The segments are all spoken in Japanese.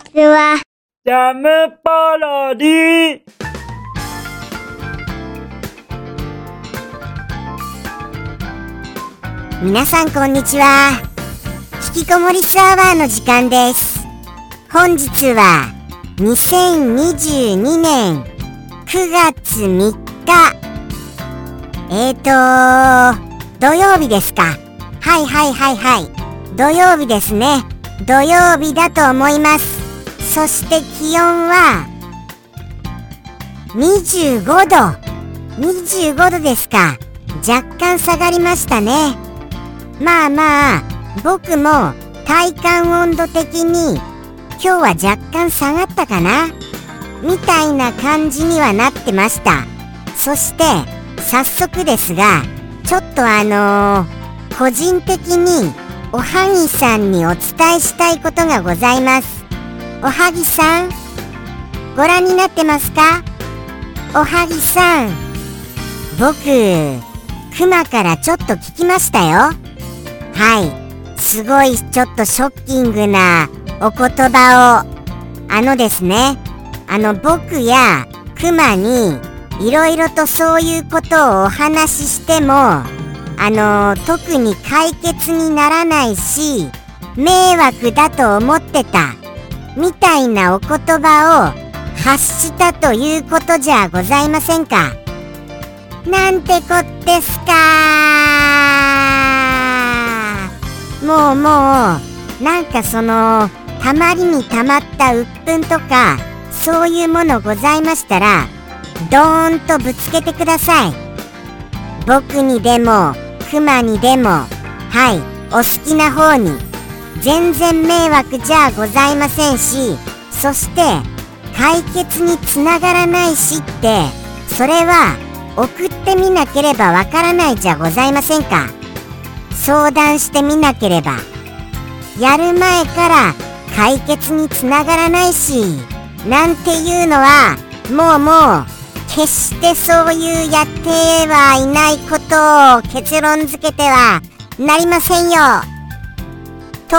ちは。ジャムパロディ皆さんこんにちは。引きこもりスアワーの時間です。本日は2022年9月3日。えーと、土曜日ですか。はいはいはいはい。土曜日ですね。土曜日だと思います。そして気温は25度。25度ですか。若干下がりましたね。まあまあ、僕も体感温度的に今日は若干下がったかなみたいな感じにはなってました。そして、早速ですが、ちょっとあのー個人的におはぎさんにお伝えしたいことがございます。おはぎさん、ご覧になってますか？おはぎさん、僕、クマからちょっと聞きましたよ。はい。すごいちょっとショッキングなお言葉を。あのですね、あの僕やクマにいろいろとそういうことをお話ししても、あの特に解決にならないし、迷惑だと思ってた、みたいなお言葉を発したということじゃございませんか？なんてこってすか。もうもうなんかそのたまりにたまった鬱憤とかそういうものございましたらドーンとぶつけてください。僕にでもクマにでもはいお好きな方に。全然迷惑じゃございませんしそして解決につながらないしってそれは送ってみなければわからないじゃございませんか。相談してみなければ。やる前から解決につながらないしなんていうのはもうもう決してそういうやってはいないことを結論付けてはなりませんよ。と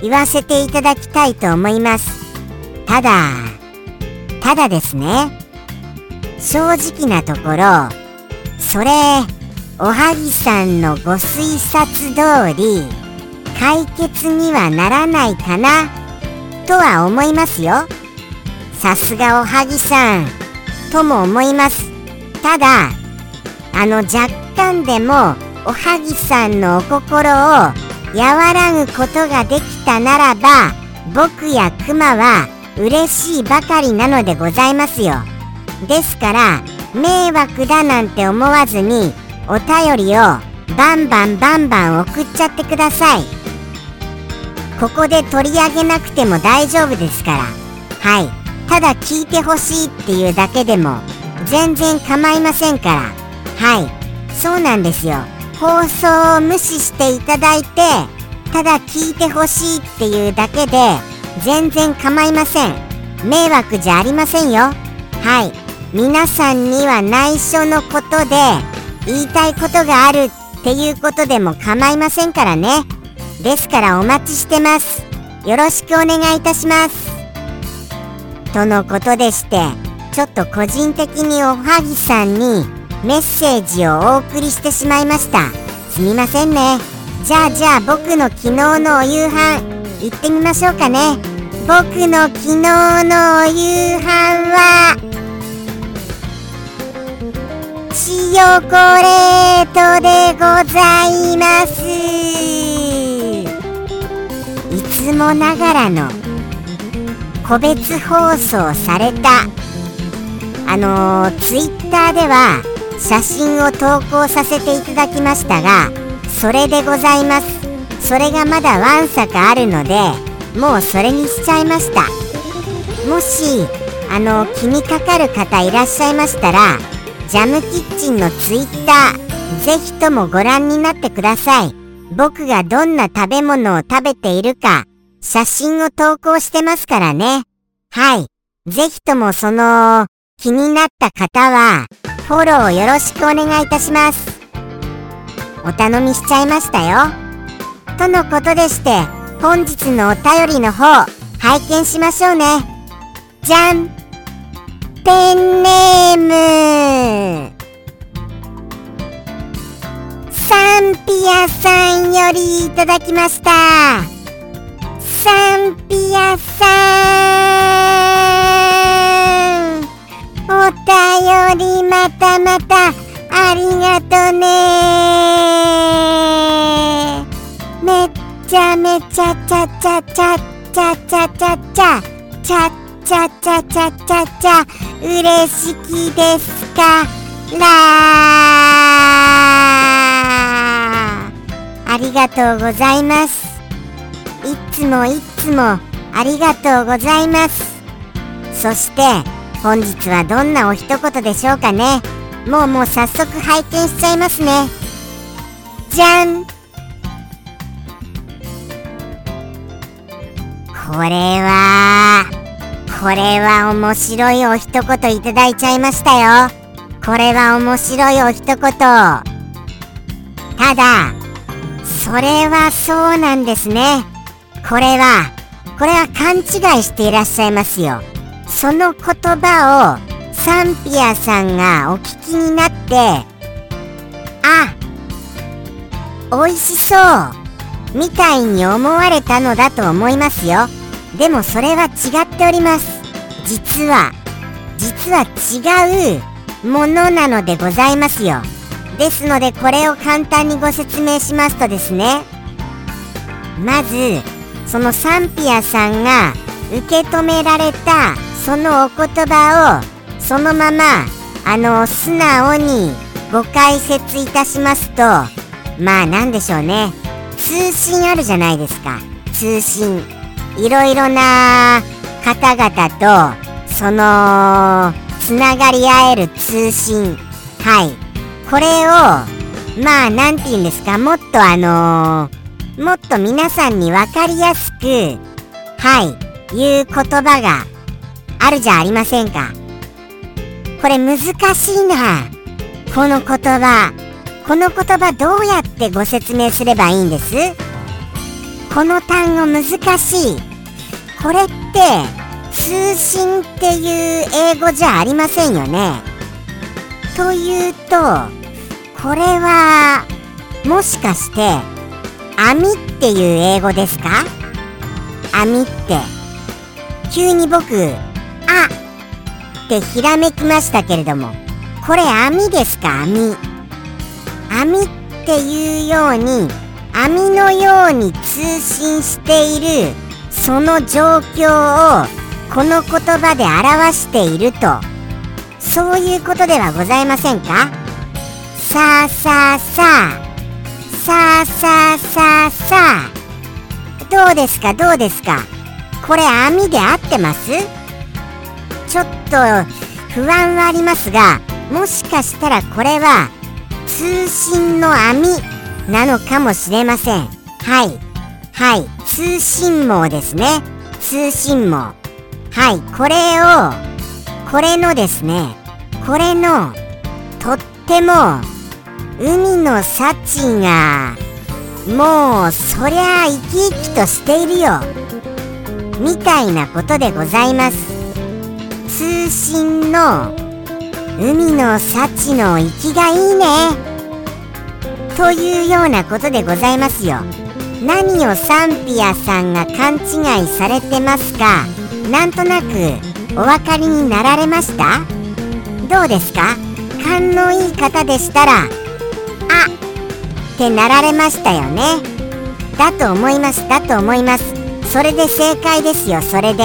言わせていただきたいと思います。ただただですね。正直なところそれおはぎさんのご推察通り解決にはならないかなとは思いますよ。さすがおはぎさんとも思います。ただあの若干でもおはぎさんのお心を和らぐことができたならば僕やクマは嬉しいばかりなのでございますよ。ですから迷惑だなんて思わずにお便りをバンバンバンバン送っちゃってください。ここで取り上げなくても大丈夫ですから。はい。ただ聞いてほしいっていうだけでも全然構いませんから。はい。そうなんですよ。放送を無視していただいてただ聞いてほしいっていうだけで全然構いません。迷惑じゃありませんよ。はい。皆さんには内緒のことで言いたいことがあるっていうことでも構いませんからね。ですからお待ちしてます。よろしくお願いいたします。とのことでしてちょっと個人的におはぎさんにメッセージをお送りしてしまいました。すみませんね。じゃあじゃあ僕の昨日のお夕飯行ってみましょうかね。僕の昨日のお夕飯は塩コレートでございます。いつもながらの個別放送されたあのー、ツイッターでは写真を投稿させていただきましたがそれでございます。それがまだわんさかあるのでもうそれにしちゃいました。もしあの気にかかる方いらっしゃいましたらジャムキッチンのツイッターぜひともご覧になってください。僕がどんな食べ物を食べているか写真を投稿してますからね。はい。ぜひともその気になった方はフォローよろしくお願いいたします。お頼みしちゃいましたよ。とのことでして本日のお便りの方拝見しましょうね。じゃん。ペンネーム。サンピアさんよりいただきました。サンピアさん。お便りまたまたありがとね。めっちゃめちゃちゃちゃちゃちゃちゃちゃちゃちゃちゃちゃちゃちゃ。ちゃ嬉しきですか？らありがとうございます。いつもいつもありがとうございます。そして本日はどんなお一言でしょうかね。もうもう早速拝見しちゃいますね。じゃん。これはこれは面白いお一言いただいちゃいましたよ。これは面白いお一言。ただそれはそうなんですね。これはこれは勘違いしていらっしゃいますよ。その言葉をサンピアさんがお聞きになってあ美味しそうみたいに思われたのだと思いますよ。でもそれは違っております。実は実は違うものなのでございますよ。ですのでこれを簡単にご説明しますとですねまずそのサンピアさんが受け止められたそのお言葉をそのままあの素直にご解説いたしますとまあなんでしょうね。通信あるじゃないですか。通信。いろいろな方々とそのつながり合える通信。はい。これをまあなんて言うんですか？もっとあのー、もっと皆さんに分かりやすくはいいう言葉があるじゃありませんか。これ難しいな。この言葉。この言葉どうやってご説明すればいいんです？この単語難しい。これって通信っていう英語じゃありませんよね。というとこれはもしかして網っていう英語ですか？網って。急に僕あってひらめきましたけれどもこれ網ですか網。網っていうように網のように通信しているその状況をこの言葉で表していると。そういうことではございませんか？さあさあさあ。さあさあさあさあ。どうですか？どうですか？これ網で合ってます？ちょっと不安はありますがもしかしたらこれは通信の網なのかもしれません。はい。はい。通信網ですね。通信網。はい。これをこれのですねこれのとっても海の幸がもうそりゃ生き生きとしているよ。みたいなことでございます。通信の海の幸の生きがいいね。というようなことでございますよ。何をサンピアさんが勘違いされてますか？なんとなくお分かりになられました？どうですか？勘のいい方でしたらあってなられましたよね。だと思いますだと思います。それで正解ですよそれで。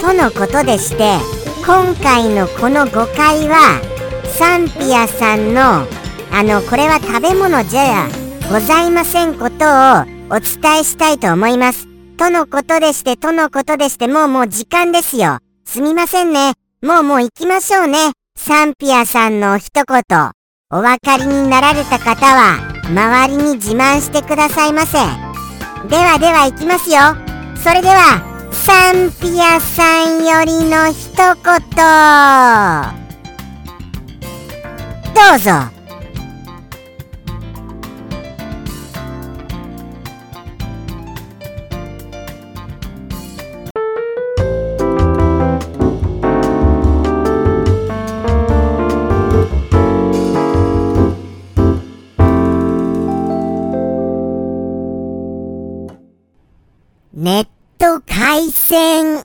とのことでして今回のこの誤解はサンピアさんのあのこれは食べ物じゃございませんことをお伝えしたいと思います。とのことでして、とのことでして、もうもう時間ですよ。すみませんね。もうもう行きましょうね。サンピアさんの一言。お分かりになられた方は、周りに自慢してくださいませ。ではでは行きますよ。それでは、サンピアさんよりの一言。どうぞ。回線。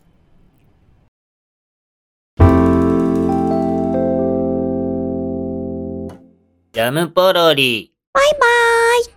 ジャムポロリ。バイバーイ。